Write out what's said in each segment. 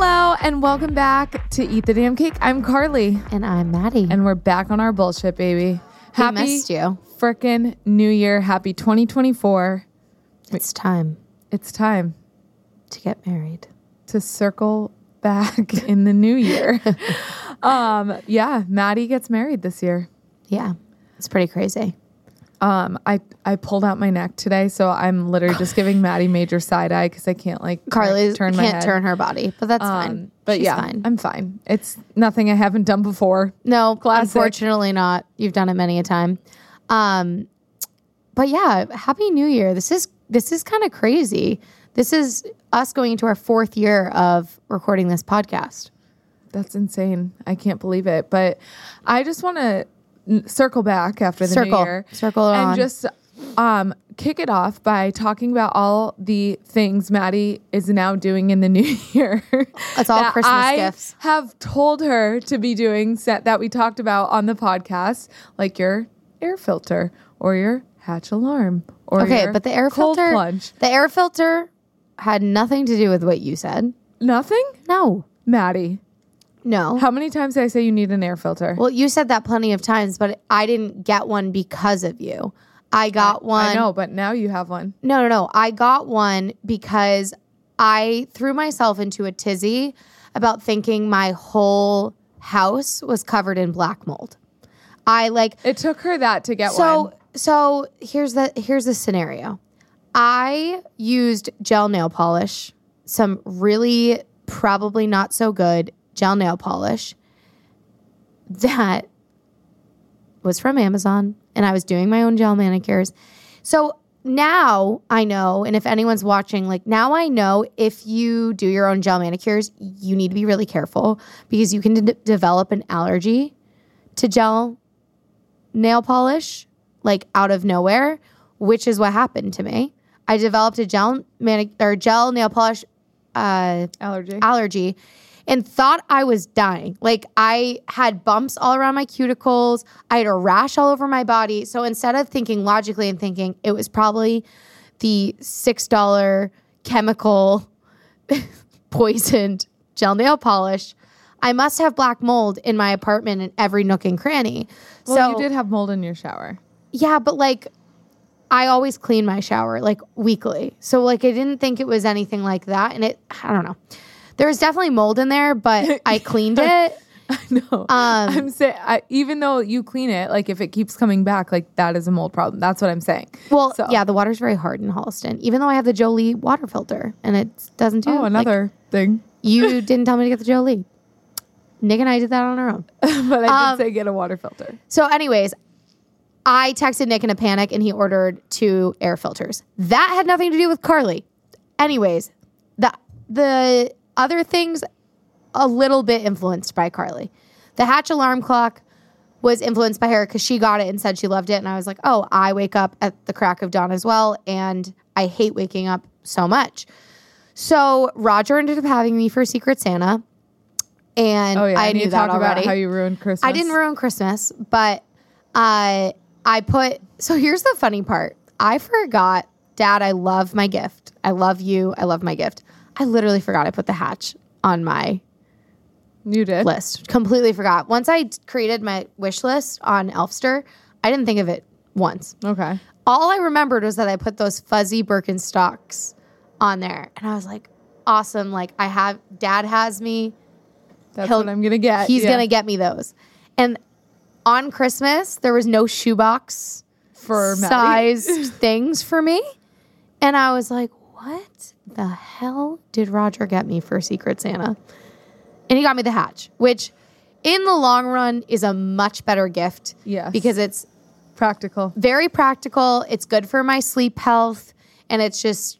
Hello and welcome back to Eat the Damn Cake. I'm Carly And I'm Maddie. and we're back on our bullshit, baby. we missed you. frickin' New Year. Happy 2024. It's time It's time to get married. to circle back in the new year. um, yeah, Maddie gets married this year. Yeah, it's pretty crazy. Um, I I pulled out my neck today, so I'm literally just giving Maddie major side eye because I can't like Carly turn my can't head. turn her body, but that's Um, fine. But She's yeah, fine. I'm fine. It's nothing I haven't done before. no, Classic. unfortunately not. You've done it many a time. Um, but yeah, happy New Year. This is this is kind of crazy. This is us going into our fourth year of recording this podcast. That's insane. I can't believe it. But I just want to circle back after the Circle. new year, Circle and on. just um, kick it off by talking about all the things Maddie is now doing in the new year. That's all that Christmas I gifts. Have told her to be doing set that we talked about on the podcast, like your air filter or your hatch alarm or Okay, your but the air filter, plunge. the air filter had nothing to do with what you said. Nothing, No, Maddie. No. How many times did I say you need an air filter? Well, you said that plenty of times, but I didn't get one because of you. I got one. I know, but now you have one. No, no, no. I got one because I threw myself into a tizzy about thinking my whole house was covered in black mold. I like It took her that to get so one. so here's the here's the scenario. I used gel nail polish, some really probably not so good gel nail polish that was from Amazon and I was doing my own gel manicures. So now I know, and if anyone's watching, like now I know if you do your own gel manicures, you need to be really careful because you can d- develop an allergy to gel nail polish like out of nowhere, which is what happened to me. I developed a gel manic- or gel nail polish uh, Allergy. allergy and thought I was dying. Like I had bumps all around my cuticles, I had a rash all over my body. So instead of thinking logically and thinking it was probably the $6 chemical poisoned gel nail polish, I must have black mold in my apartment in every nook and cranny. well, so you did have mold in your shower. yeah, but like I always clean my shower like weekly. So like I didn't think it was anything like that and it I don't know. There was definitely mold in there, but I cleaned it. No, Um, I'm saying even though you clean it, like if it keeps coming back, like that is a mold problem. That's what I'm saying. Well, So- yeah, the water's very hard in Holliston, even though I have the Jolie water filter and it doesn't do Oh, like, another thing. you didn't tell me to get the Jolie. Nick and I did that on our own. but I Um, did say get a water filter. So, anyways, I texted Nick in a panic and he ordered two air filters. That had nothing to do with Carly. Anyways, the the other things a little bit influenced by Carly. The Hatch alarm clock was influenced by her because she got it and said she loved it. And I was like, oh, I wake up at the crack of dawn as well. And I hate waking up so much. So Roger ended up having me for Secret Santa. And Oh yeah, I and knew you that talk already. about how you ruined Christmas. I didn't ruin Christmas, but uh, I put. So here's the funny part. I forgot, Dad. I love my gift. I love you. I love my gift. I literally forgot I put the hatch on my You did. list. Completely forgot. Once I created my wish list on Elfster, I didn't think of it once. Okay. All I remembered was that I put those fuzzy Birkenstocks on there, and I was like, awesome. Like I have, Dad has me. That's He'll- what I'm gonna get. He's Yeah. gonna get me those. And on Christmas, there was no shoebox for sized things for me. And I was like, what the hell did Roger get me for Secret Santa? And he got me the hatch, which in the long run is a much better gift. Yes. Because it's practical. very practical, it's good for my sleep health, and it's just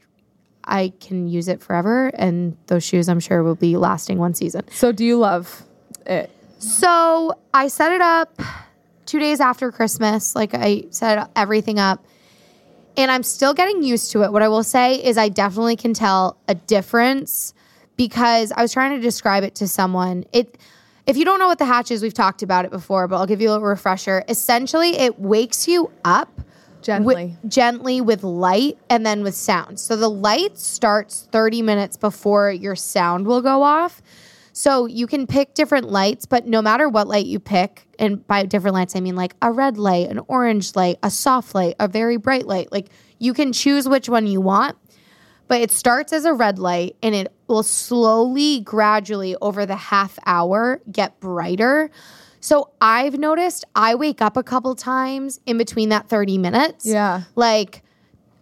I can use it forever. And those shoes I'm sure will be lasting one season. So do you love it? So I set it up two days after Christmas. Like I set everything up. And I'm still getting used to it. What I will say is, I definitely can tell a difference because I was trying to describe it to someone. It, if you don't know what the hatch is, we've talked about it before, but I'll give you a refresher. Essentially, it wakes you up Gently. with, gently with light and then with sound. So the light starts 30 minutes before your sound will go off. So you can pick different lights, but no matter what light you pick, and by different lights, I mean like a red light, an orange light, a soft light, a very bright light. Like you can choose which one you want, but it starts as a red light and it will slowly, gradually over the half hour get brighter. So I've noticed I wake up a couple times in between that 30 minutes. Yeah. Like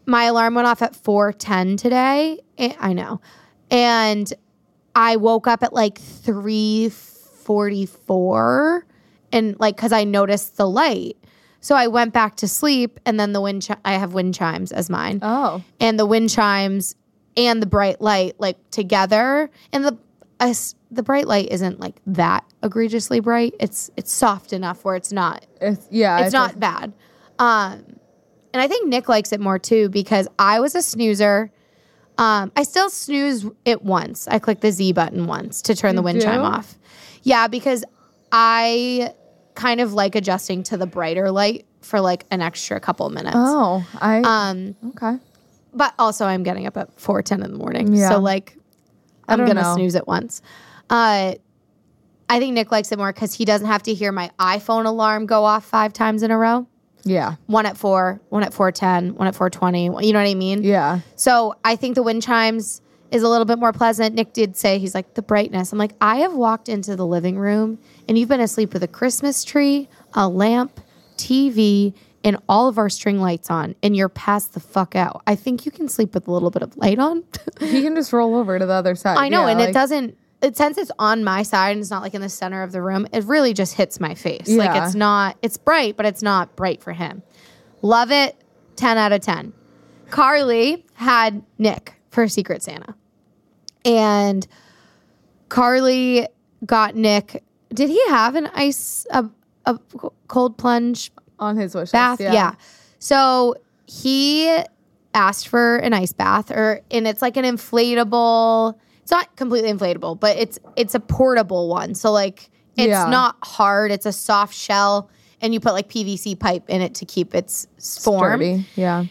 my alarm went off at 4:10 today. Eh, I know. And I woke up at like 3:44 and like cuz I noticed the light. So I went back to sleep and then the wind chi- I have wind chimes as mine. Oh. And the wind chimes and the bright light like together and the us the bright light isn't like that egregiously bright. It's it's soft enough where it's not It's, yeah. it's not bad. Um, and I think Nick likes it more too because I was a snoozer. Um, I still snooze it once. I click the Z button once to turn the wind chime off. Yeah, because I kind of like adjusting to the brighter light for like an extra couple minutes. Oh, I. Um, okay. but also I'm getting up at four ten in the morning. Yeah. So like I'm gonna know. snooze it once. Uh I think Nick likes it more because he doesn't have to hear my iPhone alarm go off five times in a row. Yeah. One at four, one at four ten, one at four twenty. You know what I mean? Yeah. So I think the wind chimes is a little bit more pleasant. Nick did say he's like the brightness. I'm like, I have walked into the living room and you've been asleep with a Christmas tree, a lamp, TV, and all of our string lights on, and you're passed the fuck out. I think you can sleep with a little bit of light on. He can just roll over to the other side. I know, Yeah, and like- it doesn't. It since it's on my side and it's not like in the center of the room. It really just hits my face. Like it's not. It's bright, but it's not bright for him. Love it. Ten out of ten. Carly had Nick for Secret Santa, and Carly got Nick. Did he have an ice a, a cold plunge on his wish bath. list. Yeah. So he asked for an ice bath, or and it's like an inflatable. It's not completely inflatable, but it's it's a portable one. So like it's Yeah. not hard. It's a soft shell, and you put like PVC pipe in it to keep its form. Sturdy. Yeah.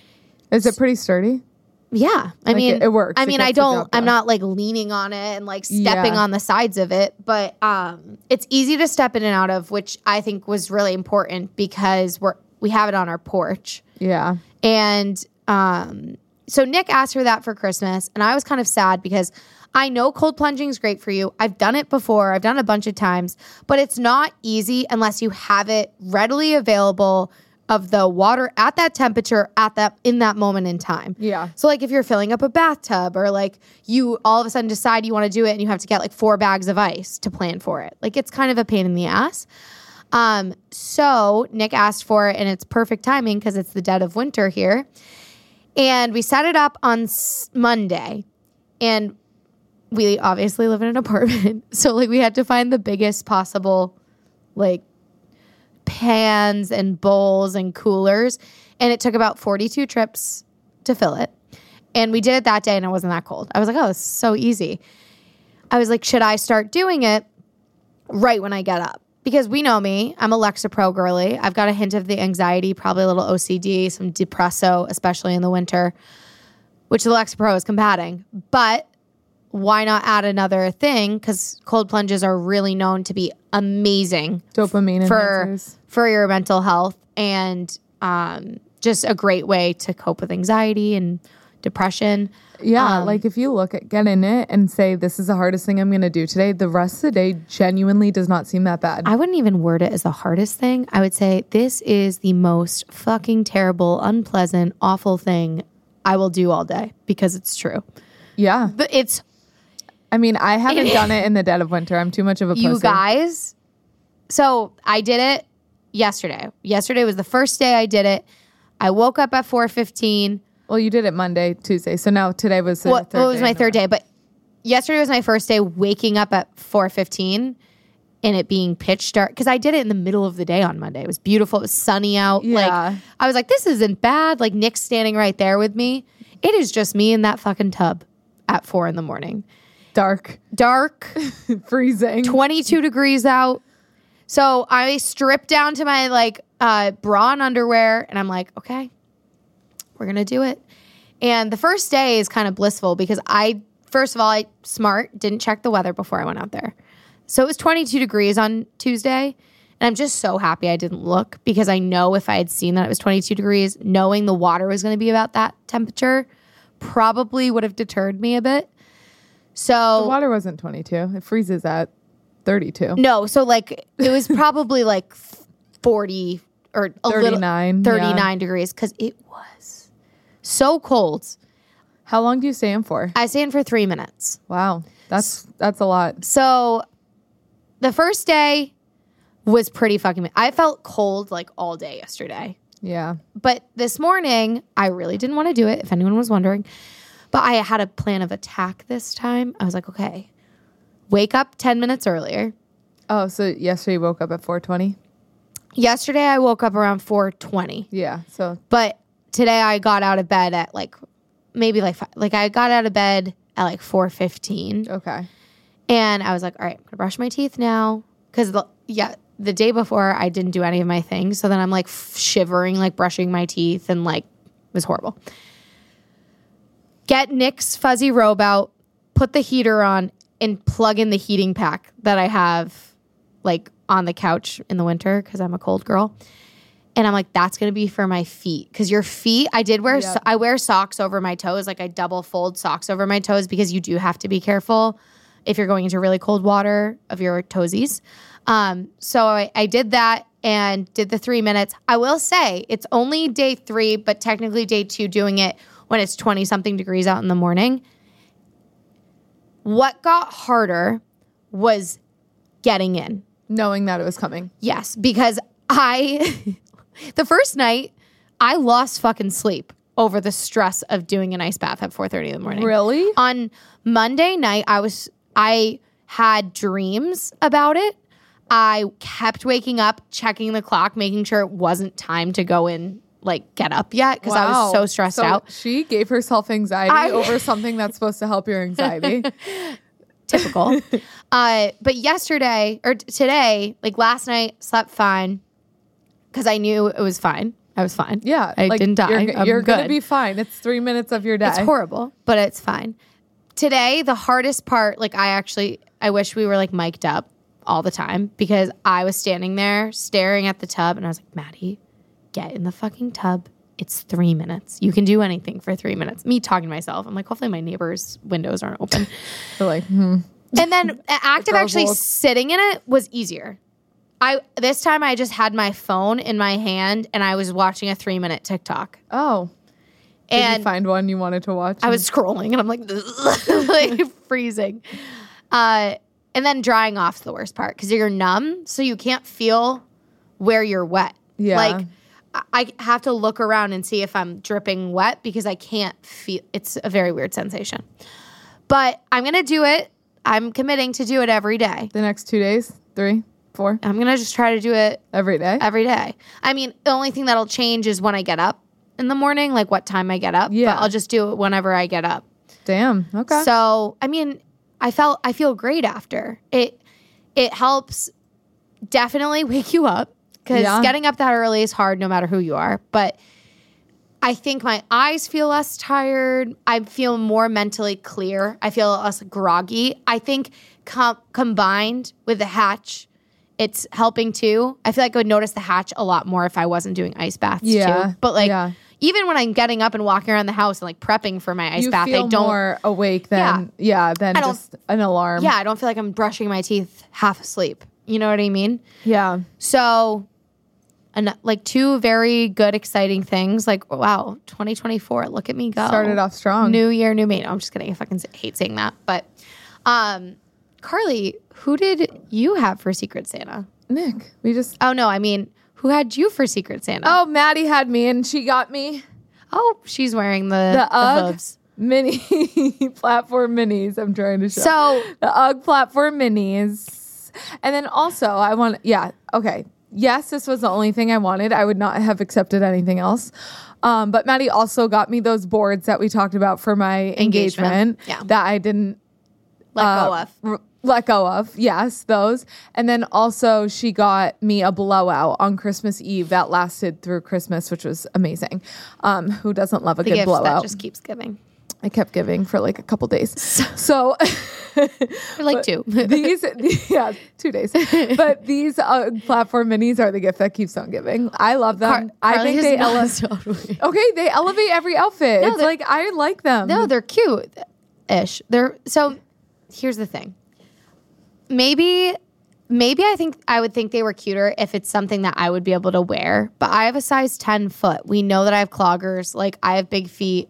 Is it pretty sturdy? Yeah, I Like, mean, it- it works. I mean, I don't. I'm not like leaning on it and like stepping Yeah. on the sides of it, but um, it's easy to step in and out of, which I think was really important because we're we have it on our porch. Yeah. And um, so Nick asked for that for Christmas, and I was kind of sad because I know cold plunging is great for you. I've done it before, I've done it a bunch of times, but it's not easy unless you have it readily available of the water at that temperature at that in that moment in time. Yeah. So like if you're filling up a bathtub or like you all of a sudden decide you want to do it and you have to get like four bags of ice to plan for it. Like it's kind of a pain in the ass. Um, so Nick asked for it and it's perfect timing because it's the dead of winter here. And we set it up on s- Monday and we obviously live in an apartment. So like we had to find the biggest possible like pans and bowls and coolers. And it took about 42 trips to fill it. And we did it that day and it wasn't that cold. I was like, oh, it's so easy. I was like, should I start doing it right when I get up? Because we know me, I'm a Lexapro girly. I've got a hint of the anxiety, probably a little OCD, some depresso, especially in the winter, which the Lexapro is combating. But why not add another thing? Because cold plunges are really known to be amazing Dopamine for enhancers. for your mental health and um, just a great way to cope with anxiety and depression. Yeah, Um, like if you look at get in it and say this is the hardest thing I'm going to do today, the rest of the day genuinely does not seem that bad. I wouldn't even word it as the hardest thing. I would say this is the most fucking terrible, unpleasant, awful thing I will do all day because it's true. yeah, But it's I mean, I haven't done it in the dead of winter. I'm too much of a you pussy. guys. So I did it yesterday. Yesterday was the first day I did it. I woke up at four fifteen. Well, you did it Monday, Tuesday, so now today was the Well, third well, it was day my in a third row. day, but yesterday was my first day waking up at 4:15 and it being pitch dark cuz I did it in the middle of the day on Monday. It was beautiful. It was sunny out. Yeah. Like I was like this isn't bad. Like Nick's standing right there with me. It is just me in that fucking tub at 4 in the morning. Dark, Dark, freezing. 22 degrees out. So I stripped down to my like uh, bra and underwear, and I'm like, okay, we're gonna do it. And the first day is kind of blissful because I, first of all, I smart didn't check the weather before I went out there. So it was 22 degrees on Tuesday. And I'm just so happy I didn't look because I know if I had seen that it was 22 degrees, knowing the water was to be about that temperature probably would have deterred me a bit. The So, water wasn't 22. It freezes at 32. no, so like it was probably like 40 or a little 39. 39 yeah. degrees because it was so cold. How long do you stay in for? I stayed in for three minutes. Wow. That's that's a lot. So the first day was pretty fucking. I felt cold like all day yesterday. Yeah. But this morning, I really didn't want to do it, if anyone was wondering. But I had a plan of attack this time. I was like, okay, wake up 10 minutes earlier. Oh, so yesterday you woke up at 4:20? Yesterday, I woke up around 420. Yeah. So But today, I got out of bed at like maybe like fi- like I got out of bed at like 415. okay. And I was like, all right, I'm gonna brush my teeth now. Cause the yeah, the day before I didn't do any of my things. So then I'm like f- shivering, like brushing my teeth and like it was horrible. Get Nick's fuzzy robe out, put the heater on, and plug in the heating pack that I have like on the couch in the winter because I'm a cold girl. And I'm like, that's gonna be for my feet because your feet. I did wear. Yep. So- I wear socks over my toes, like I double fold socks over my toes because you do have to be careful if you're going into really cold water of your toesies. Um, so I, I did that and did the three minutes. I will say it's only day three, but technically day two doing it when it's 20 something degrees out in the morning. What got harder was getting in. Knowing that it was coming. Yes, because I, the first night, I lost fucking sleep over the stress of doing an ice bath at 4.30 in the morning Really? on Monday night, I was I had dreams about it. I kept waking up, checking the clock, making sure it wasn't time to go in, like get up yet, because I was so stressed So out. She gave herself anxiety I- over something that's supposed to help your anxiety. Typical. uh, but yesterday or t- today, like last night, slept fine because I knew it was fine. I was fine. Yeah. I like, didn't die. You're, you're gonna good. be fine. It's three minutes of your day. It's horrible, but it's fine. Today, the hardest part, like I actually, I wish we were like mic'd up all the time because I was standing there staring at the tub and I was like, Maddie, get in the fucking tub. It's three minutes. You can do anything for three minutes. Me talking to myself. I'm like, hopefully my neighbor's windows aren't open. You're like, hmm. and then the act of actually sitting in it was easier. I this time I just had my phone in my hand and I was watching a three minute TikTok. Oh. Did And you find one you wanted to watch? I was scrolling and I'm like, like freezing. Uh, and then drying off's the worst part because you're numb, so you can't feel where you're wet. Yeah. Like I- have to look around and see if I'm dripping wet because I can't feel. It's a very weird sensation. But I'm gonna do it. I'm committing to do it every day. the next two days, three, four, I'm gonna just try to do it every day. every day. I mean, the only thing that'll change is when I get up in the morning, like what time I get up. Yeah. But I'll just do it whenever I get up. Damn. Okay. So, I mean, I felt I feel great after. It it helps definitely wake you up cuz Yeah. getting up that early is hard no matter who you are, but I think my eyes feel less tired. I feel more mentally clear. I feel less groggy. I think com- combined with the hatch, it's helping too. I feel like I would notice the hatch a lot more if I wasn't doing ice baths Yeah. too. But like Yeah. even when I'm getting up and walking around the house and like prepping for my ice you bath, I don't more awake than yeah, than just an alarm. yeah, I don't feel like I'm brushing my teeth half asleep. You know what I mean? Yeah. So, and like two very good, exciting things. Like, wow, 2024, look at me go. Started off strong. New year, new me. No, I'm just kidding. I fucking hate saying that. But, um, Carly, who did you have for Secret Santa? Nick. We just Oh, no, I mean, who had you for Secret Santa? Oh, Maddie had me and she got me Oh, she's wearing the, the the UGG hooves. mini platform minis. I'm trying to show. So, the UGG platform minis. And then also, I want, yeah, okay. Yes, this was the only thing I wanted. I would not have accepted anything else. Um, but Maddie also got me those boards that we talked about for my engagement, Engagement, yeah. that I didn't Let go uh, of. r- let go of. Yes, those. And then also she got me a blowout on Christmas Eve that lasted through Christmas, which was amazing. Um, who doesn't love a The good gifts that blowout? just keeps giving. I kept giving for like a couple days. So For like two. these, yeah, two days. But these uh, platform minis are the gift that keeps on giving. I love them. Car- I think they elevate. Okay, they elevate every outfit. No, it's like I like them. No, they're cute ish. They're so here's the thing. Maybe maybe I think I would think they were cuter if it's something that I would be able to wear. But I have a size 10 foot. We know that I have cloggers, like I have big feet.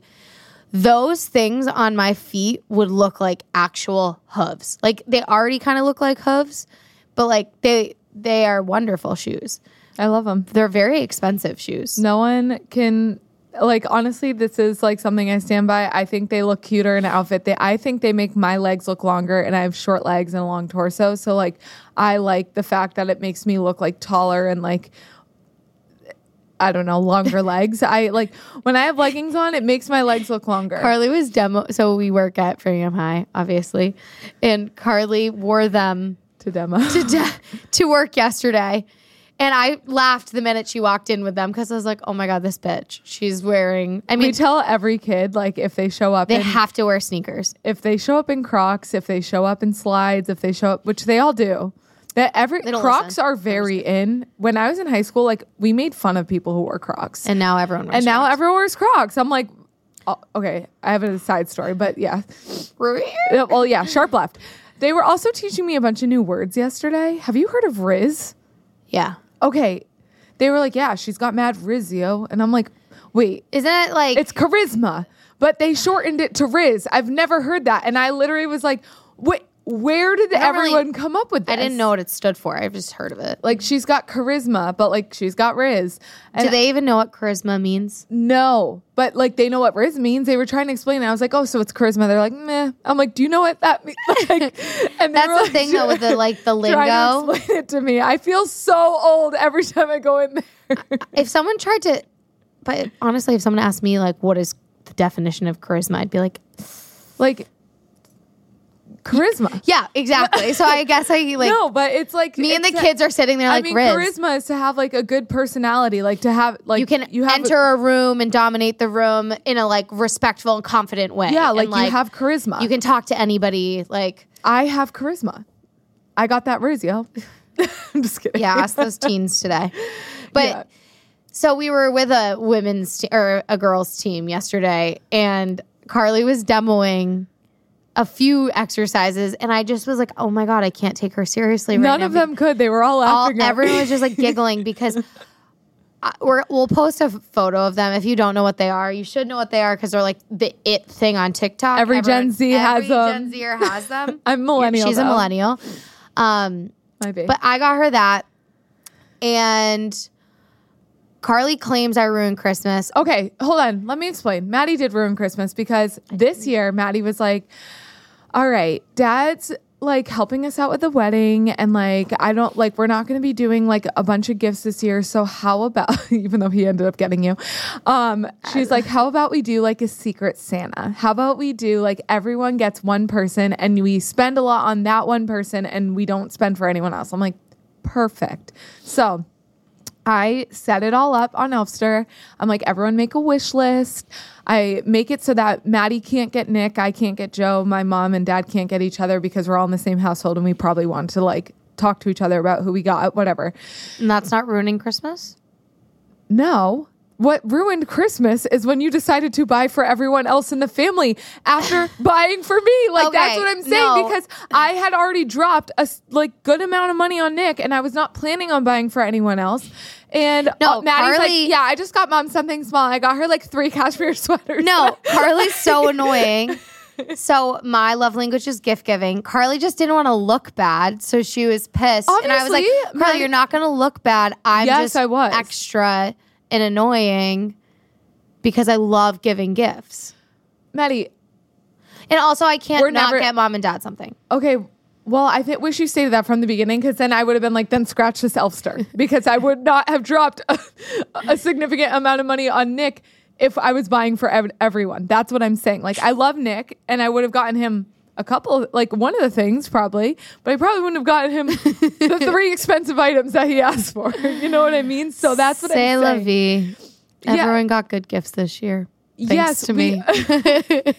Those things on my feet would look like actual hooves. Like they already kind of look like hooves, but like they they are wonderful shoes. I love them. They're very expensive shoes. No one can like honestly this is like something I stand by. I think they look cuter in an outfit. They I think they make my legs look longer and I have short legs and a long torso. So like I like the fact that it makes me look like taller and like I don't know, longer legs. I like when I have leggings on, it makes my legs look longer. Carly was demo. So we work at Framingham High, obviously, and Carly wore them to demo. to de- to work yesterday, and I laughed the minute she walked in with them because I was like, "Oh my god, this bitch! She's wearing." I mean, we tell every kid like if they show up they in, have to wear sneakers. if they show up in Crocs, if they show up in slides, if they show up, which they all do. That every Crocs listen. are very in. When I was in high school, like we made fun of people who wore Crocs, And now everyone wears. and now Crocs. everyone wears Crocs. I'm like, oh, okay, I have a side story, but yeah, Yeah, well, yeah, sharp left. They were also teaching me a bunch of new words yesterday. Have you heard of Riz? yeah. Okay, they were like, yeah, she's got mad Rizio, and I'm like, wait, Isn't it like it's charisma, but they shortened it to Riz. I've never heard that, and I literally was like, "Wait, where did don't really- everyone come up with this?" I didn't know what it stood for. I've just heard of it. Like she's got charisma, but like she's got Riz. And Do they even know what charisma means? no, but like they know what Riz means. They were trying to explain it. I was like, "Oh, so it's charisma." They're like, "Meh." I'm like, "Do you know what that means?" Like, and That's the like, thing though with the like the lingo. trying to explain it to me. I feel so old every time I go in there. if someone tried to but honestly if someone asked me like what is the definition of charisma i'd be like like charisma. yeah exactly so i guess i like no, but it's like me and the a- kids are sitting there I like mean, Riz. charisma is to have like a good personality, like to have like you can you have enter a room and dominate the room in a like respectful and confident way yeah, And, like, you have charisma. you can talk to anybody like I have charisma. I got that Riz, yo. I'm just kidding. yeah ask those teens today but Yeah. so we were with a women's te- or a girls team yesterday and carly was demoing a few exercises and i just was like oh my god i can't take her seriously right None now of them could. They were all all, laughing. at everyone was just like giggling because I, we're, we'll post a photo of them. If you don't know what they are, you should know what they are because they're like the it thing on TikTok. Every Gen Z has them. every. Gen Zer has them. I'm millennial. She's a millennial. Um, but I got her that, and Carly claims I ruined Christmas. okay, hold on. Let me explain. Maddie did ruin Christmas because this year Maddie was like, "All right, Dad's." like helping us out with the wedding and like I don't like we're not going to be doing like a bunch of gifts this year so how about even though he ended up getting you um she's like how about we do like a secret Santa how about we do like everyone gets one person and we spend a lot on that one person and we don't spend for anyone else I'm like perfect so I set it all up on Elfster. I'm like, everyone make a wish list. I make it so that Maddie can't get Nick, I can't get Joe, my mom and dad can't get each other because we're all in the same household and we probably want to like talk to each other about who we got, whatever. And that's not ruining Christmas. No. What ruined Christmas is when you decided to buy for everyone else in the family after buying for me. Like that's what I'm saying no. because I had already dropped a like good amount of money on Nick and I was not planning on buying for anyone else. And No, uh, Maddie's Carly- like, "Yeah, I just got mom something small. I got her like three cashmere sweaters." No, Carly's so annoying. So my love language is gift giving. Carly just didn't want to look bad, so she was pissed. and I was like, Carly, my- you're not going to look bad. I'm Yes, just I was. extra and annoying because I love giving gifts. Maddie. And also, I can't We're not never- get mom and dad something. Okay. Well, I think wish you stated that from the beginning because then I would have been like, then scratch this Elfster because I would not have dropped a, a significant amount of money on Nick if I was buying for ev- everyone. That's what I'm saying. Like, I love Nick and I would have gotten him a couple of, like one of the things probably, but I probably wouldn't have gotten him the three expensive items that he asked for. You know what I mean? So that's what Say I'm la saying. vie. Yeah. Everyone got good gifts this year. Thanks yes, to we- me.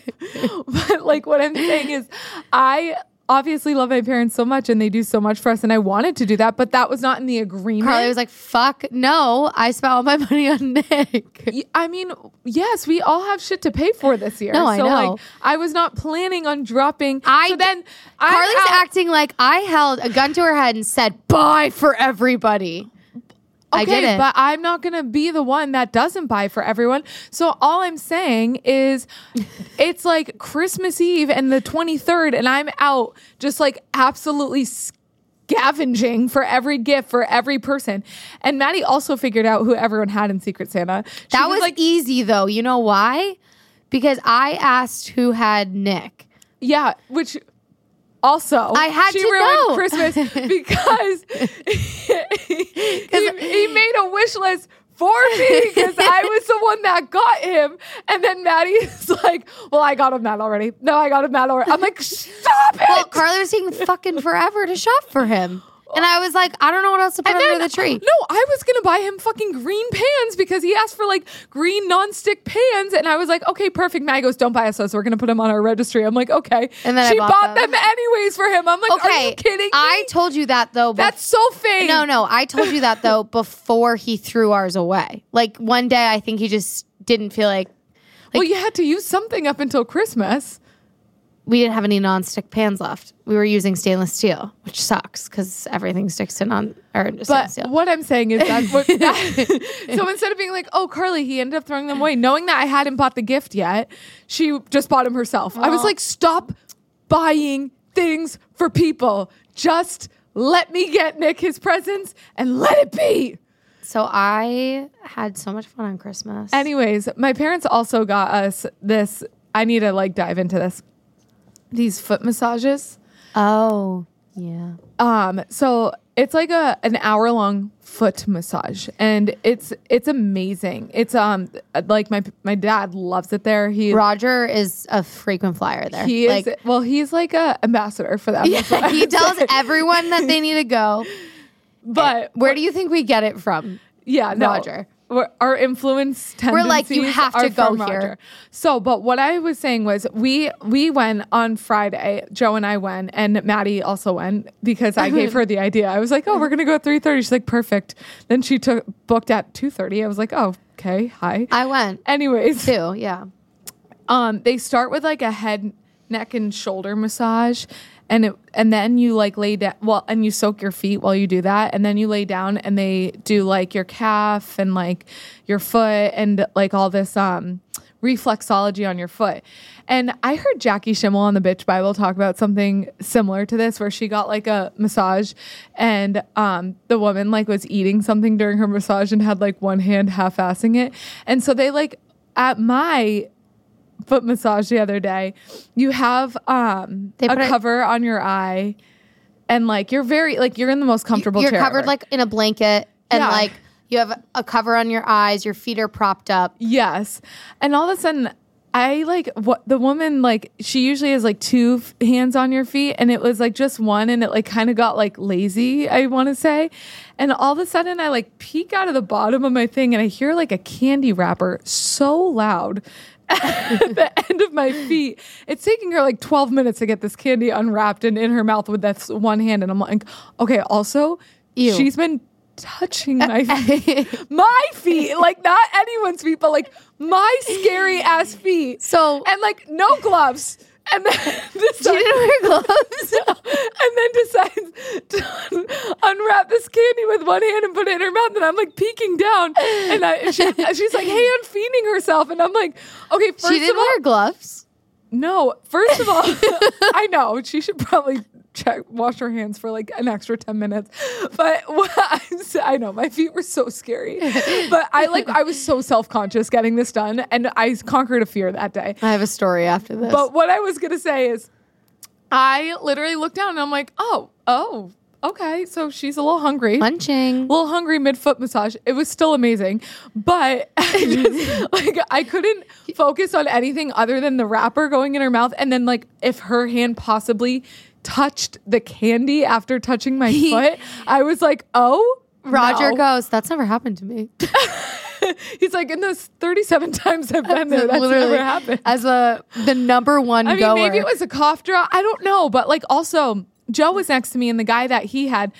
but like what I'm saying is, I obviously love my parents so much and they do so much for us, and I wanted to do that, but that was not in the agreement. Carly was like, fuck no. I spent all my money on Nick. I mean, yes, we all have shit to pay for this year. No, I so know. like I was not planning on dropping. I so then Carly's out- acting like I held a gun to her head and said, buy for everybody. I Okay, it. but I'm not gonna be the one that doesn't buy for everyone. So all I'm saying is, it's like Christmas Eve and the 23rd, and I'm out just like absolutely scavenging for every gift for every person. And Maddie also figured out who everyone had in Secret Santa. She that was, like, easy though. You know why? Because I asked who had Nick. yeah, which. Also, I had she to ruined know. Christmas because he, he made a wish list for me because I was the one that got him. And then Maddie is like, Well, I got him that already. No, I got him that already. I'm like, Stop it. Well, Carly was taking fucking forever to shop for him. And I was like, I don't know what else to put and under then, the tree. No, I was gonna buy him fucking green pans because he asked for like green nonstick pans, and I was like, okay, perfect. Maddie goes, don't buy us those. We're gonna put them on our registry. I'm like, okay. And then I she bought bought, them. them. anyways for him. I'm like, are Okay. you kidding me? I told you that though. bef- That's so fake. No, no, I told you that though before he threw ours away. Like one day, I think he just didn't feel like well, you had to use something up until Christmas. We didn't have any non-stick pans left. We were using stainless steel, which sucks because everything sticks to non or stainless But steel. what I'm saying is that, what, that so instead of being like, "Oh, Carly," he ended up throwing them away, knowing that I hadn't bought the gift yet. She just bought him herself. I was like, "Stop buying things for people. Just let me get Nick his presents and let it be." So I had so much fun on Christmas. Anyways, my parents also got us this. I need to like dive into this. These foot massages. oh yeah, Um, so it's like a an hour long foot massage, and it's it's amazing. It's um like my my dad loves it there. He Roger is a frequent flyer there. he is like, well, he's like a ambassador for that. I he tells everyone that they need to go. but Where do you think we get it from? yeah, no. Roger? We're, our influence tendencies We're like, you have to go here. Roger. So, but what I was saying was, we we went on Friday. Joe and I went, and Maddie also went because I gave her the idea. I was like, "Oh, we're gonna go at three thirty. She's like, "Perfect." Then she took booked at two thirty. I was like, "Oh, okay, hi." I went Anyways, too. Yeah. um, they start with like a head, neck, and shoulder massage, and it, and then you like lay down. Well, and you soak your feet while you do that, and then you lay down, and they do like your calf and like your foot and like all this um reflexology on your foot. And I heard Jackie Schimmel on the Bitch Bible talk about something similar to this, where she got like a massage, and um the woman like was eating something during her massage and had like one hand half-assing it, and so they like at my foot massage the other day, you have um They a put it- cover on your eye and like you're very like you're in the most comfortable You're chair covered ever. like in a blanket and Yeah. like you have a cover on your eyes, your feet are propped up. Yes. And all of a sudden I like what the woman like she usually has like two f- hands on your feet and it was like just one and it like kind of got like lazy, I want to say. And all of a sudden I like peek out of the bottom of my thing and I hear like a candy wrapper so loud the end of my feet. It's taking her like 12 minutes to get this candy unwrapped and in her mouth with this one hand and I'm like, okay, also Ew. she's been touching my feet. my feet, like not anyone's feet, but like my scary ass feet. So- and like no gloves. And then She decides, didn't wear gloves. and then decides to un- unwrap this candy with one hand and put it in her mouth. And I'm like peeking down, and I, she, she's like hand feeding herself, and I'm like, okay, first she of didn't all, wear gloves. no, first of all, I know she should probably check wash her hands for like an extra 10 minutes. But I know my feet were so scary. But I like I was so self-conscious getting this done and I conquered a fear that day. I have a story after this. But what I was going to say is I literally looked down and I'm like, "Oh, oh, okay, so she's a little hungry. Munching. a little hungry mid foot massage. It was still amazing, but I just, like I couldn't focus on anything other than the wrapper going in her mouth, and then like if her hand possibly touched the candy after touching my foot, I was like, oh. Roger no. goes, that's never happened to me. He's like, in those 37 times I've been there, that's never happened. As a the number one I mean, goer. maybe it was a cough drop. I don't know. But like, also, Joe was next to me, and the guy that he had,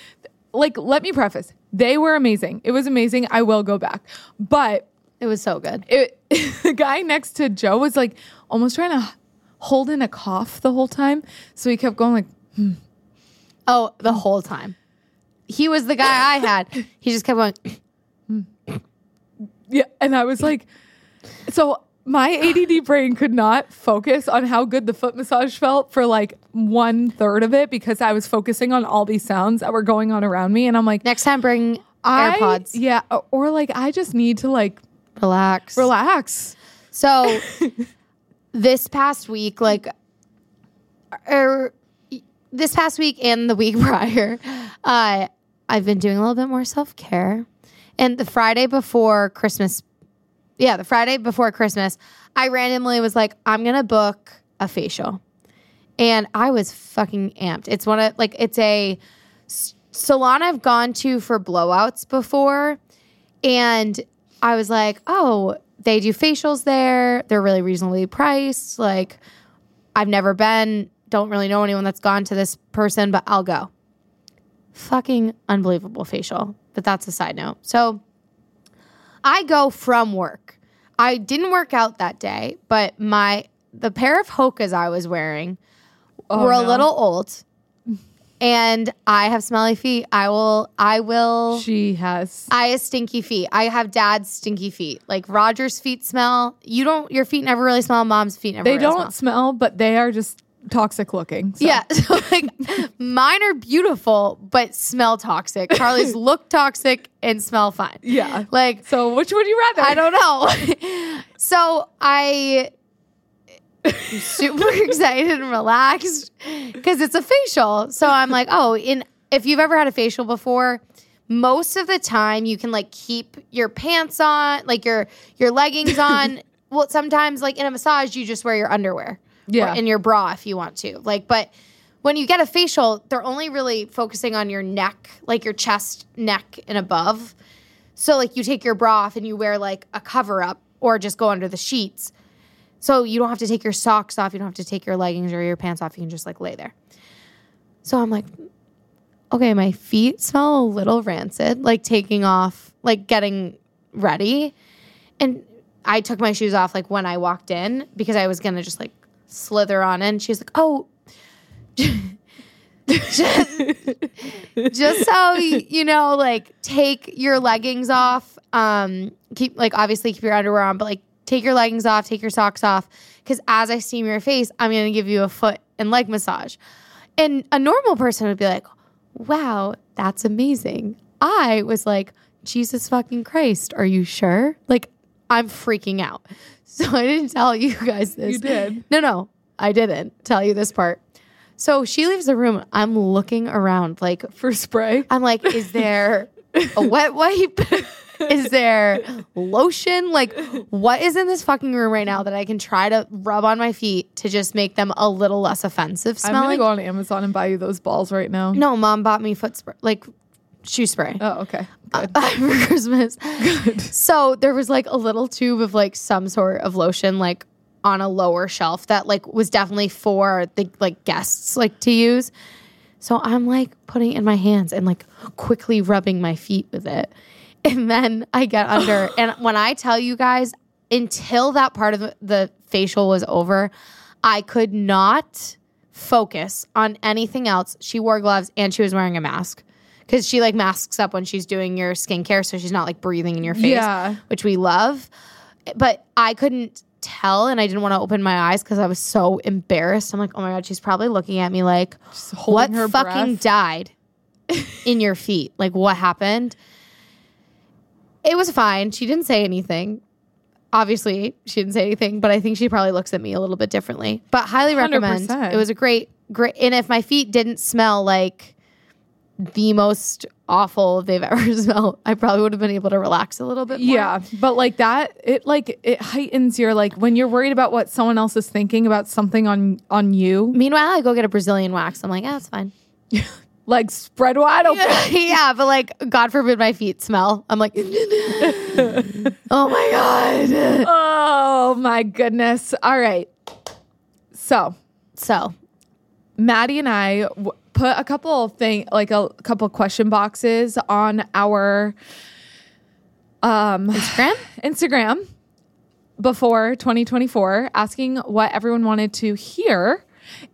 like, let me preface, they were amazing. It was amazing. I will go back. But it was so good. it, the guy next to Joe was like almost trying to hold in a cough the whole time. So he kept going, like, Oh, the whole time. He was the guy I had. He just kept going. yeah. And I was like, so my ADD brain could not focus on how good the foot massage felt for like one third of it because I was focusing on all these sounds that were going on around me. And I'm like, Next time, bring I- AirPods. yeah, or- or like I just need to like Relax. relax. So this past week, like, er, this past week and the week prior, uh, I've been doing a little bit more self care. And the Friday before Christmas, yeah, the Friday before Christmas, I randomly was like, I'm gonna book a facial, and I was fucking amped. It's one of like it's a salon I've gone to for blowouts before, and I was like, oh, they do facials there. They're really reasonably priced. Like, I've never been, don't really know anyone that's gone to this person, but I'll go. Fucking unbelievable facial. But that's a side note. So I go from work. I didn't work out that day, but my the pair of Hokas I was wearing oh, were a no. little old. And I have smelly feet. I will I will She has. I have stinky feet. I have dad's stinky feet. Like Roger's feet smell. You don't. Your feet never really smell. Mom's feet never. They really don't smell. smell, but they are just toxic looking. so. Yeah. So like, mine are beautiful, but smell toxic. Carly's look toxic and smell fine. Yeah. Like So which would you rather? I don't know. so I super excited and relaxed because it's a facial. So I'm like, oh, in if you've ever had a facial before, most of the time you can like keep your pants on, like your your leggings on. well, sometimes like in a massage, you just wear your underwear. Yeah. In your bra if you want to. Like, but when you get a facial, they're only really focusing on your neck, like your chest, neck, and above. So like you take your bra off and you wear like a cover up or just go under the sheets. So you don't have to take your socks off, you don't have to take your leggings or your pants off, you can just like lay there. So I'm like okay, my feet smell a little rancid, like taking off, like getting ready. And I took my shoes off like when I walked in because I was going to just like slither on in. She's like, "Oh, just, just so you know, like take your leggings off. Um, keep like obviously keep your underwear on, but like take your leggings off, take your socks off, because as I steam your face, I'm gonna give you a foot and leg massage. And a normal person would be like, "Wow, that's amazing." I was like, "Jesus fucking Christ, are you sure?" Like, I'm freaking out. So I didn't tell you guys this. You did. No, no, I didn't tell you this part. So she leaves the room. I'm looking around like For spray. I'm like, is there a wet wipe? is there lotion? Like, what is in this fucking room right now that I can try to rub on my feet to just make them a little less offensive I'm gonna go on Amazon and buy you those balls right now. no, mom bought me foot spray, like shoe spray. Oh, okay. Uh, Good. for Christmas. So there was like a little tube of like some sort of lotion like on a lower shelf that like was definitely for the like guests like to use. So I'm like putting it in my hands and like quickly rubbing my feet with it. And then I get under and when I tell you guys until that part of the facial was over, I could not focus on anything else. She wore gloves and she was wearing a mask because she like masks up when she's doing your skincare, so she's not like breathing in your face, Yeah. which we love. But I couldn't tell, and I didn't want to open my eyes because I was so embarrassed. I'm like, oh my god, she's probably looking at me like, what fucking breath. died in your feet? Like, what happened? It was fine. She didn't say anything. Obviously, she didn't say anything, but I think she probably looks at me a little bit differently. But highly recommend. 100%. It was a great, great. And if my feet didn't smell like the most awful they've ever smelled, I probably would have been able to relax a little bit more. Yeah, but like that, it like it heightens your like when you're worried about what someone else is thinking about something on on you. Meanwhile, I go get a Brazilian wax. I'm like, ah, it's fine. Like spread wide open. yeah, but like, God forbid my feet smell. I'm like, oh my God. Oh my goodness! All right, so So, Maddie and I w- put a couple of thing like a couple question boxes on our um Instagram? Instagram before 2024 asking what everyone wanted to hear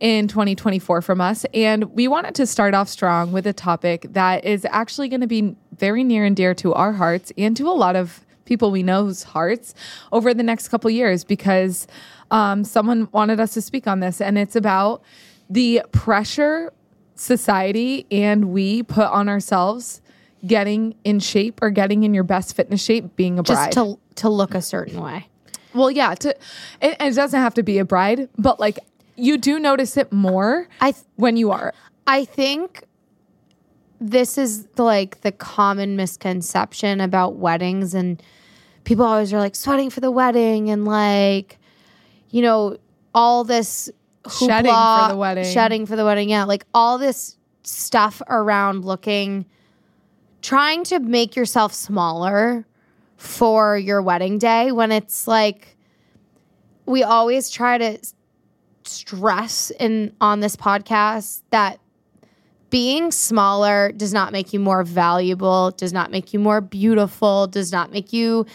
in 2024 from us and we wanted to start off strong with a topic that is actually going to be very near and dear to our hearts and to a lot of people we know's hearts over the next couple years because um, someone wanted us to speak on this and it's about the pressure society and we put on ourselves getting in shape or getting in your best fitness shape being a bride. just to, to look a certain way. well, yeah, to it, it doesn't have to be a bride, but like you do notice it more I, th- when you are. I think this is the, like the common misconception about weddings and people always are like sweating for the wedding and like you know all this Shedding for the wedding. shedding for the wedding yeah like all this stuff around looking trying to make yourself smaller for your wedding day when it's like we always try to stress in on this podcast that being smaller does not make you more valuable, does not make you more beautiful, does not make you,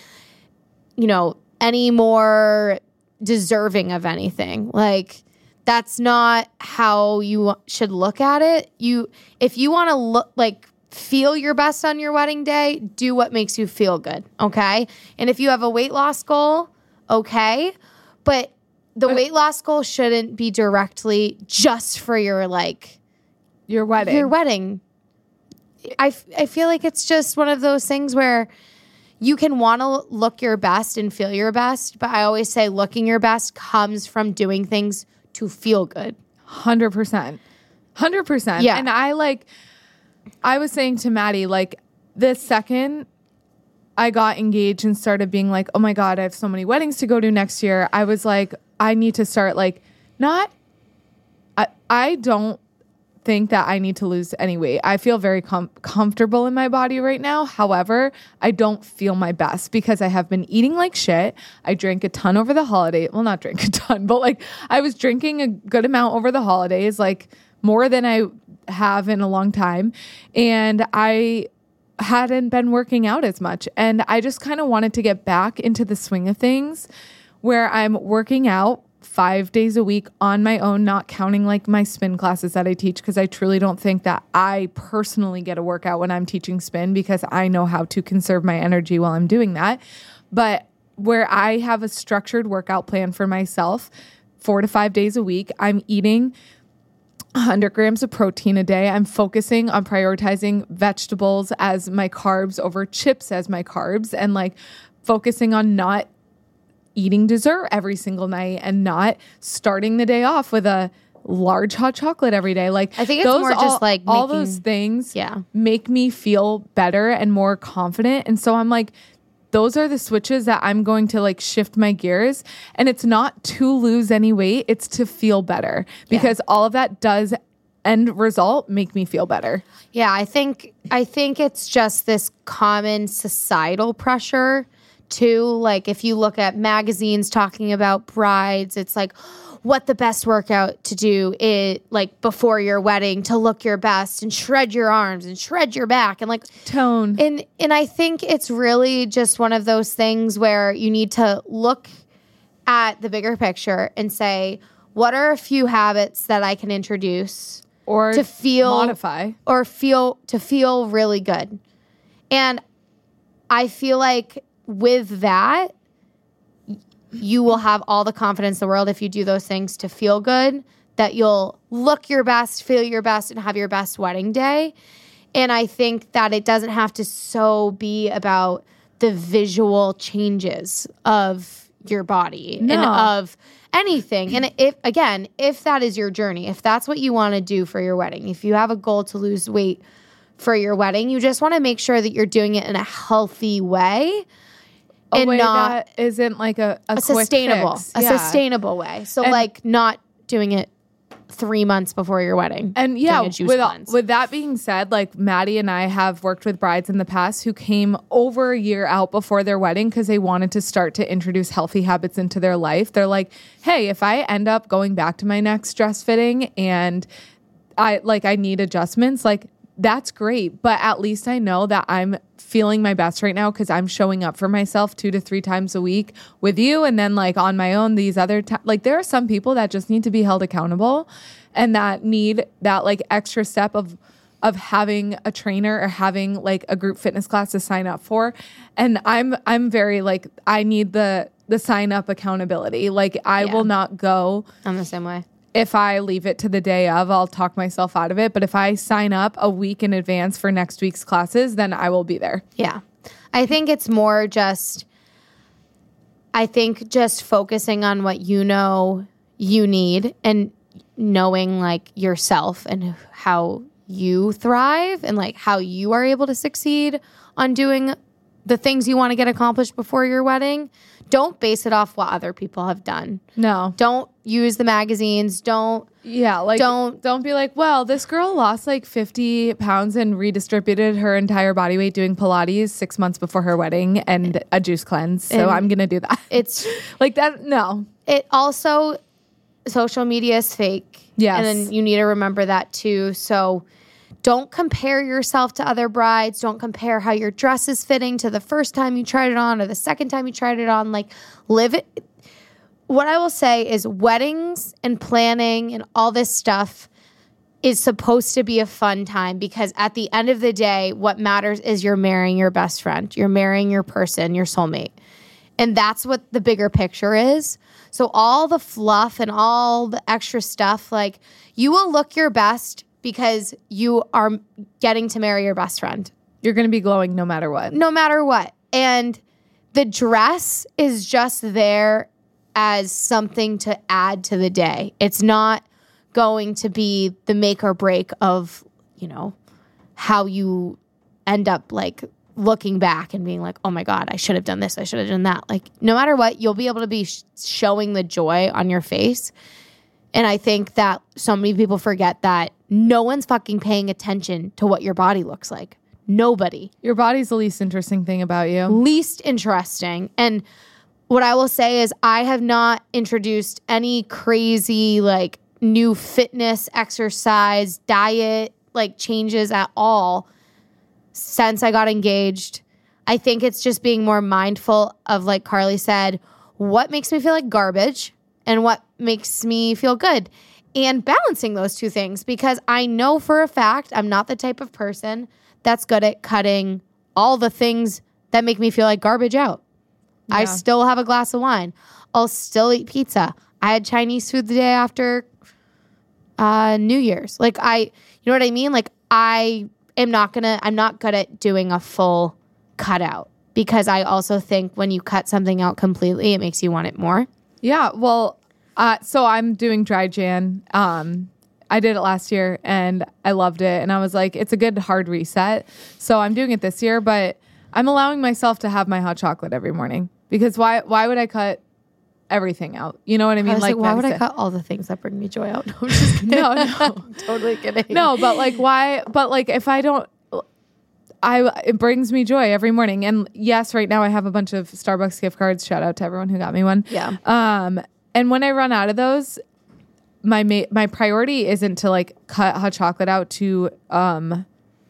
you know, any more deserving of anything. Like that's not how you should look at it. You if you want to look like feel your best on your wedding day, do what makes you feel good, okay? And if you have a weight loss goal, okay? But the weight loss goal shouldn't be directly just for your like Your wedding. your wedding. I, I feel like it's just one of those things where you can want to look your best and feel your best, but I always say looking your best comes from doing things to feel good. Hundred percent, hundred percent. Yeah. and I like. I was saying to Maddie, like the second I got engaged and started being like, oh my god, I have so many weddings to go to next year. I was like, I need to start like not. I I don't think that I need to lose any weight. I feel very com- comfortable in my body right now. However, I don't feel my best because I have been eating like shit. I drank a ton over the holiday. Well, not drink a ton, but like I was drinking a good amount over the holidays, like more than I have in a long time. And I hadn't been working out as much. And I just kind of wanted to get back into the swing of things where I'm working out five days a week on my own, not counting like my spin classes that I teach, because I truly don't think that I personally get a workout when I'm teaching spin because I know how to conserve my energy while I'm doing that. But where I have a structured workout plan for myself, four to five days a week, I'm eating 100 grams of protein a day. I'm focusing on prioritizing vegetables as my carbs over chips as my carbs and like focusing on not eating dessert every single night and not starting the day off with a large hot chocolate every day. Like I think it's more just, all- like, all making- those things Yeah. make me feel better and more confident. And so I'm like, those are the switches that I'm going to like shift my gears. And it's not to lose any weight, it's to feel better because all of that does end result make me feel better. Yeah, I think I think it's just this common societal pressure too. Like if you look at magazines talking about brides, it's like what the best workout to do is like before your wedding to look your best and shred your arms and shred your back and like Tone. and and I think it's really just one of those things where you need to look at the bigger picture and say what are a few habits that I can introduce or to feel modify. or feel to feel really good. And I feel like with that you will have all the confidence in the world if you do those things to feel good that you'll look your best, feel your best and have your best wedding day. And I think that it doesn't have to so be about the visual changes of your body and of anything. And if again, if that is your journey, if that's what you want to do for your wedding, if you have a goal to lose weight, for your wedding. You just want to make sure that you're doing it in a healthy way A and way not that isn't like a, a, a sustainable, fix. a sustainable way. So And- like not doing it three months before your wedding. And yeah, doing a juice with, with that being said, like Maddie and I have worked with brides in the past who came over a year out before their wedding because they wanted to start to introduce healthy habits into their life. They're like, hey, if I end up going back to my next dress fitting and I like I need adjustments, like that's great. But at least I know that I'm feeling my best right now because I'm showing up for myself two to three times a week with you. And then like on my own, these other, like there are some people that just need to be held accountable and that need that like extra step of, of having a trainer or having like a group fitness class to sign up for. And I'm, I'm very like, I need the, the sign up accountability. Like I Yeah. will not go I'm the same way. If I leave it to the day of, I'll talk myself out of it. But if I sign up a week in advance for next week's classes, then I will be there. Yeah. I think it's more just I think just focusing on what you know you need and knowing like yourself and how you thrive and like how you are able to succeed on doing the things you want to get accomplished before your wedding. Don't base it off what other people have done. No. Don't use the magazines. Don't Yeah, like Don't- don't be like, well, this girl lost like 50 pounds and redistributed her entire body weight doing Pilates 6 months before her wedding and a juice cleanse. So I'm going to do that. it's like that no. it also social media is fake. Yes. And then you need to remember that too. So don't compare yourself to other brides. Don't compare how your dress is fitting to the first time you tried it on or the second time you tried it on. Like live it. What I will say is weddings and planning and all this stuff is supposed to be a fun time because at the end of the day, what matters is you're marrying your best friend. You're marrying your person, your soulmate. And that's what the bigger picture is. So all the fluff and all the extra stuff, like you will look your best because you are getting to marry your best friend, You're going to be glowing no matter what. no matter what. And the dress is just there as something to add to the day. It's not going to be the make or break of, you know, how you end up like looking back and being like, oh my God, I should have done this. I should have done that. Like, no matter what, you'll be able to be sh- showing the joy on your face. And I think that so many people forget that no one's fucking paying attention to what your body looks like. Nobody. Your body's the least interesting thing about you. Least interesting. And what I will say is, I have not introduced any crazy, like, new fitness, exercise, diet, like, changes at all since I got engaged. I think it's just being more mindful of, like Carly said, what makes me feel like garbage and what makes me feel good. And balancing those two things because I know for a fact I'm not the type of person that's good at cutting all the things that make me feel like garbage out. I still have a glass of wine. I'll still eat pizza. I had Chinese food the day after uh, New Year's. Like I, you know what I mean? Like I am not gonna. I'm not good at doing a full cutout because I also think when you cut something out completely, it makes you want it more. Yeah, well, uh, so I'm doing dry Jan. Um, I did it last year and I loved it, and I was like, it's a good hard reset. So I'm doing it this year, but I'm allowing myself to have my hot chocolate every morning because why? Why would I cut everything out? You know what I mean? I was like, why would I cut all the things that bring me joy out? No, I'm just kidding. No, no. totally kidding. No, but like why? But like if I don't. I it brings me joy every morning, and yes, right now I have a bunch of Starbucks gift cards. Shout out to everyone who got me one. Yeah. Um, and when I run out of those, my ma- my priority isn't to like cut hot chocolate out to um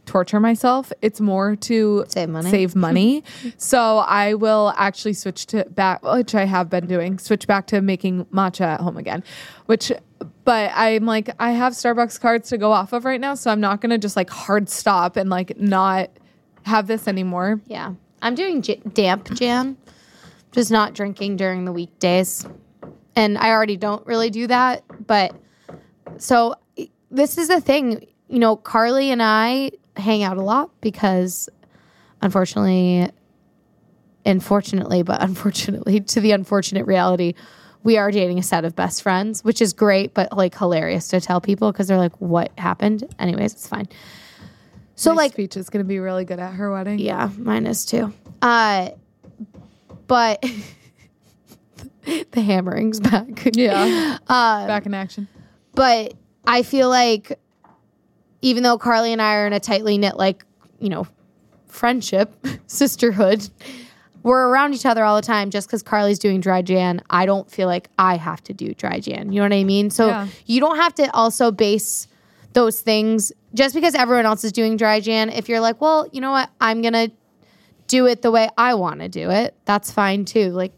torture myself. It's more to Save money. Save money. so I will actually switch to back, which I have been doing. Switch back to making matcha at home again, which. But I'm like, I have Starbucks cards to go off of right now, so I'm not gonna just like hard stop and like not have this anymore. Yeah. I'm doing j- damp Jan, just not drinking during the weekdays. And I already don't really do that. But so this is the thing, you know, Carly and I hang out a lot because unfortunately, unfortunately, but unfortunately, to the unfortunate reality, we are dating a set of best friends, which is great, but like hilarious to tell people because they're like, what happened? Anyways, it's fine. So My like speech is going to be really good at her wedding. Yeah, mine is too. Uh, but the hammering's back. Yeah. Uh, Back in action. but I feel like even though Carly and I are in a tightly knit, like, you know, friendship, sisterhood, we're around each other all the time just because Carly's doing dry Jan. I don't feel like I have to do dry Jan. You know what I mean? So Yeah. you don't have to also base those things just because everyone else is doing dry Jan. If you're like, well, you know what? I'm going to do it the way I want to do it. That's fine too. Like,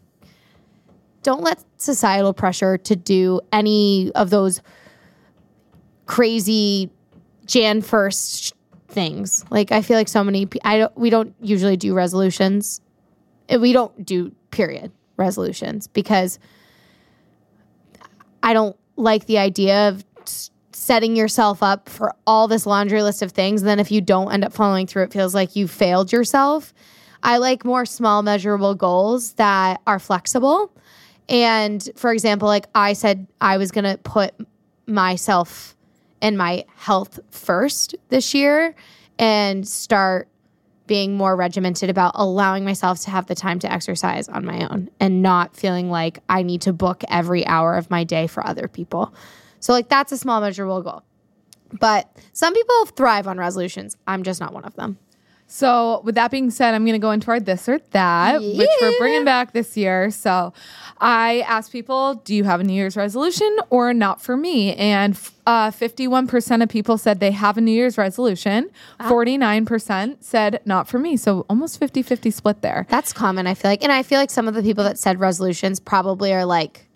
don't let societal pressure to do any of those crazy Jan first things. Like I feel like so many I don't we don't usually do resolutions. We don't do period resolutions because I don't like the idea of setting yourself up for all this laundry list of things. And then if you don't end up following through, it feels like you failed yourself. I like more small, measurable goals that are flexible. And for example, like I said, I was going to put myself and my health first this year and start being more regimented about allowing myself to have the time to exercise on my own and not feeling like I need to book every hour of my day for other people. So, like, that's a small, measurable goal. But some people thrive on resolutions. I'm just not one of them. So, with that being said, I'm going to go into our this or that, which we're bringing back this year. So, I asked people, do you have a New Year's resolution or not for me? And uh, 51% of people said they have a New Year's resolution, 49% said not for me. So, almost 50 50 split there. That's common, I feel like. And I feel like some of the people that said resolutions probably are like,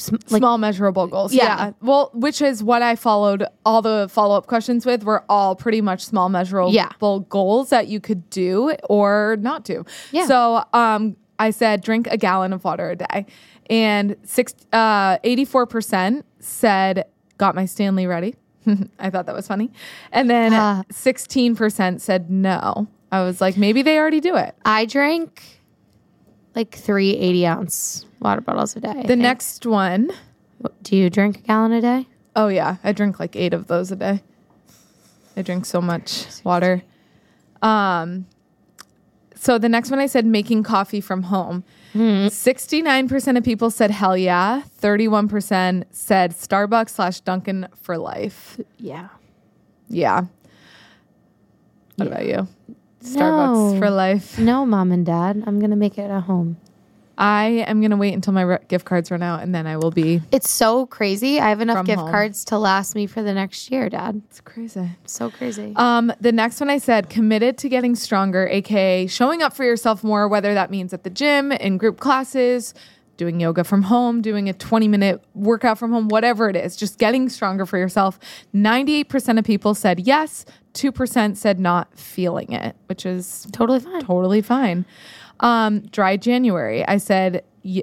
s- s- like Small measurable goals. Yeah. Yeah. Well, which is what I followed all the follow up questions with were all pretty much small measurable Yeah. goals that you could do or not do. Yeah. So um, I said drink a gallon of water a day. And six, uh, 84% said got my Stanley ready. I thought that was funny. And then Ah. 16% said no. I was like, maybe they already do it. I drank like three 80 ounce water bottles a day. I The think. next one, Do you drink a gallon a day? oh yeah, I drink like eight of those a day. I drink so much water. Um, so the next one I said making coffee from home. 69% of people said hell yeah. 31% said Starbucks slash Dunkin' for life. Yeah. Yeah. What about you? Starbucks No. for life. No, mom and dad. I'm going to make it at home. I am going to wait until my re- gift cards run out and then I will be. It's so crazy. I have enough gift home. cards to last me for the next year, dad. It's crazy. So crazy. Um, the next one I said committed to getting stronger, aka showing up for yourself more, whether that means at the gym, in group classes, doing yoga from home, doing a 20 minute workout from home, whatever it is, just getting stronger for yourself. 98% of people said yes, 2% said not feeling it, which is totally fine. totally fine. Um, dry January, I said y-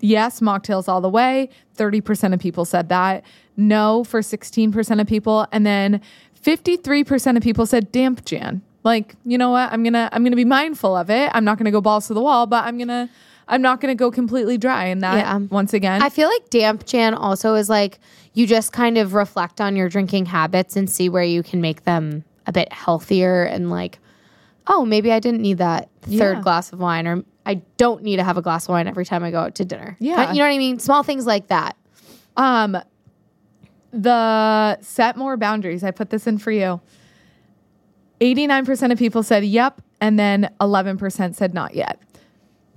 yes, mocktails all the way. 30% of people said that. No for 16% of people. And then 53% of people said damp Jan. Like, you know what? I'm going to, I'm going to be mindful of it. I'm not going to go balls to the wall, but I'm going to, I'm not going to go completely dry. And that Yeah. once again, I feel like damp Jan also is like you just kind of reflect on your drinking habits and see where you can make them a bit healthier and like, oh, maybe I didn't need that third Yeah. glass of wine or I don't need to have a glass of wine every time I go out to dinner. Yeah. You know what I mean? Small things like that. Um, the set more boundaries. I put this in for you. 89% of people said yep, and then 11% said not yet.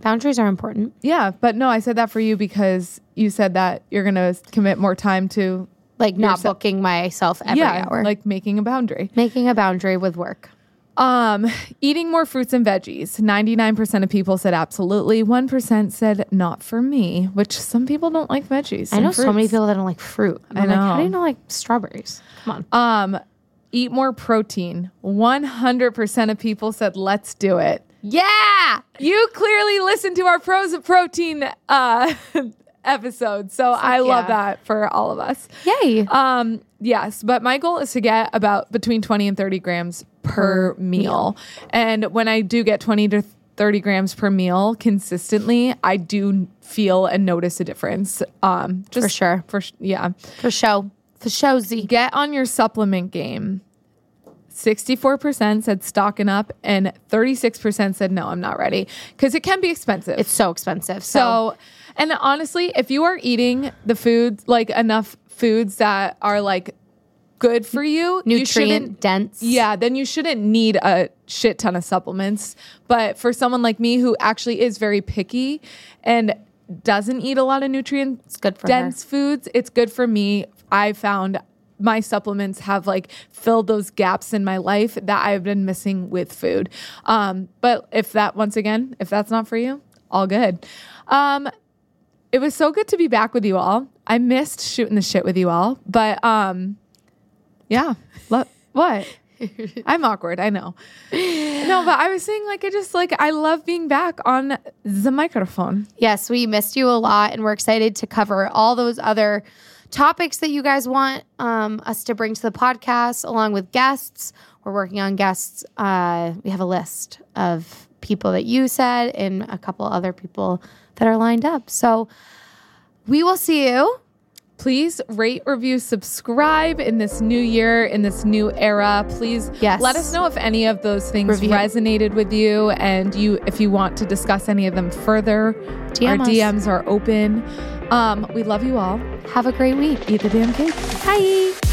Boundaries are important. Yeah, but no, I said that for you because you said that you're going to commit more time to Like not Yourself- booking myself every yeah, hour. like making a boundary. making a boundary with work. Um, eating more fruits and veggies. 99% of people said absolutely. 1% said not for me, which some people don't like veggies. I know so many people that don't like fruit. And I I'm like, how do know. you know like strawberries? Come on. Um, eat more protein. 100% of people said let's do it. Yeah. You clearly listened to our pros of protein uh episode. So I love yeah. that for all of us. Yay. Um yes, but my goal is to get about between 20 and 30 grams per, meal. And when I do get 20 to 30 grams per meal consistently, I do feel and notice a difference. Um just For sure. For yeah. For show. For show Z. Get on your supplement game. 64% said stocking up, and 36% said no, I'm not ready because it can be expensive. It's so expensive. So, so, and honestly, if you are eating the foods, like enough foods that are like good for you, you nutrient dense. yeah, then you shouldn't need a shit ton of supplements. But for someone like me who actually is very picky and doesn't eat a lot of nutrient good for dense foods, it's good for me. I found my supplements have like filled those gaps in my life that I've been missing with food. Um, but if that once again, if that's not for you, all good. Um, it was so good to be back with you all. I missed shooting the shit with you all, but um, yeah. Lo- what? I'm awkward. I know. No, but I was saying like I just like I love being back on the microphone. Yes, we missed you a lot, and we're excited to cover all those other topics that you guys want um, us to bring to the podcast, along with guests. We're working on guests. Uh, we have a list of people that you said, and a couple other people that are lined up. So we will see you. Please rate, review, subscribe in this new year, in this new era. Please Yes. let us know if any of those things Review. resonated with you and you if you want to discuss any of them further. DM Our us. DMs are open. Um, we love you all. Have a great week. Eat the damn cake. Bye.